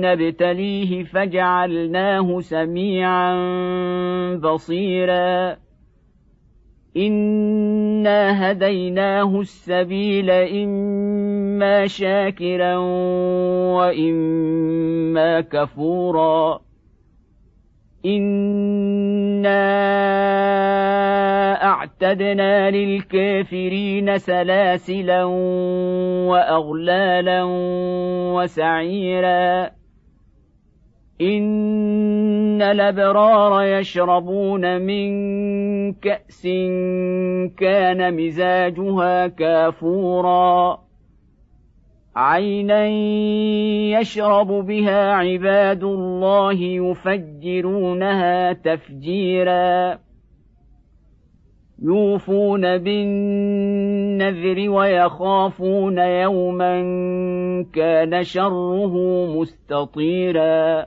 نبتليه فجعلناه سميعا بصيرا انا هديناه السبيل اما شاكرا واما كفورا انا اعتدنا للكافرين سلاسلا واغلالا وسعيرا ان الابرار يشربون من كاس كان مزاجها كافورا عينا يشرب بها عباد الله يفجرونها تفجيرا يوفون بالنذر ويخافون يوما كان شره مستطيرا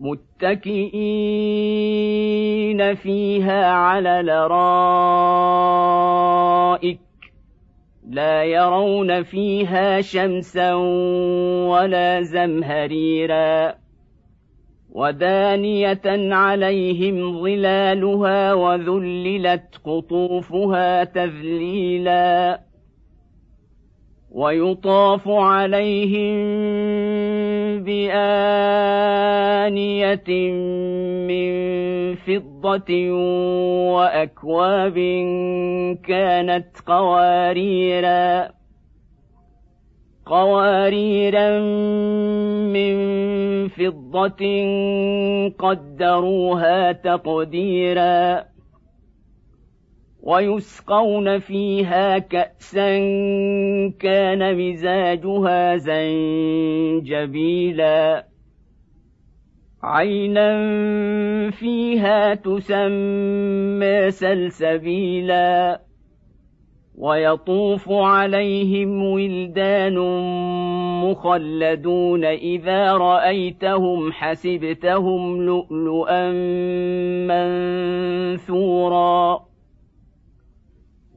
متكئين فيها على الارائك لا يرون فيها شمسا ولا زمهريرا. ودانيه عليهم ظلالها وذللت قطوفها تذليلا. ويطاف عليهم بآنية من فضة وأكواب كانت قواريرا قواريرا من فضة قدروها تقديرا ويسقون فيها كأسا كان مزاجها زنجبيلا. عينا فيها تسمى سلسبيلا ويطوف عليهم ولدان مخلدون اذا رايتهم حسبتهم لؤلؤا منثورا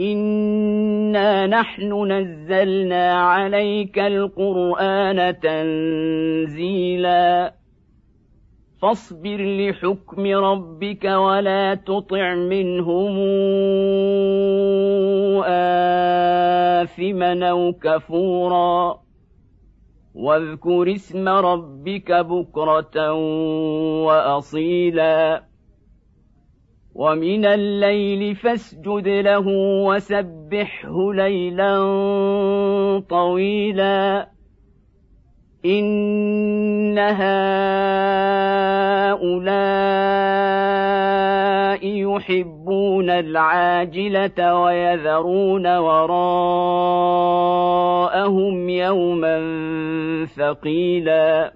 انا نحن نزلنا عليك القران تنزيلا فاصبر لحكم ربك ولا تطع منهم اثما أو كفورا واذكر اسم ربك بكره واصيلا ومن الليل فاسجد له وسبحه ليلا طويلا. إن هؤلاء يحبون العاجلة ويذرون وراءهم يوما ثقيلا.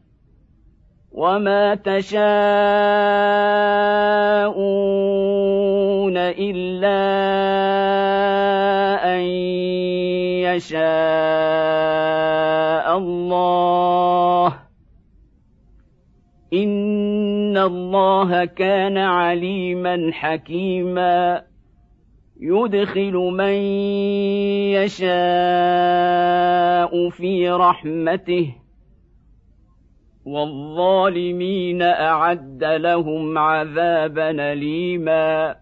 وما تشاءون الا ان يشاء الله ان الله كان عليما حكيما يدخل من يشاء في رحمته والظالمين أعد لهم عذابا اليما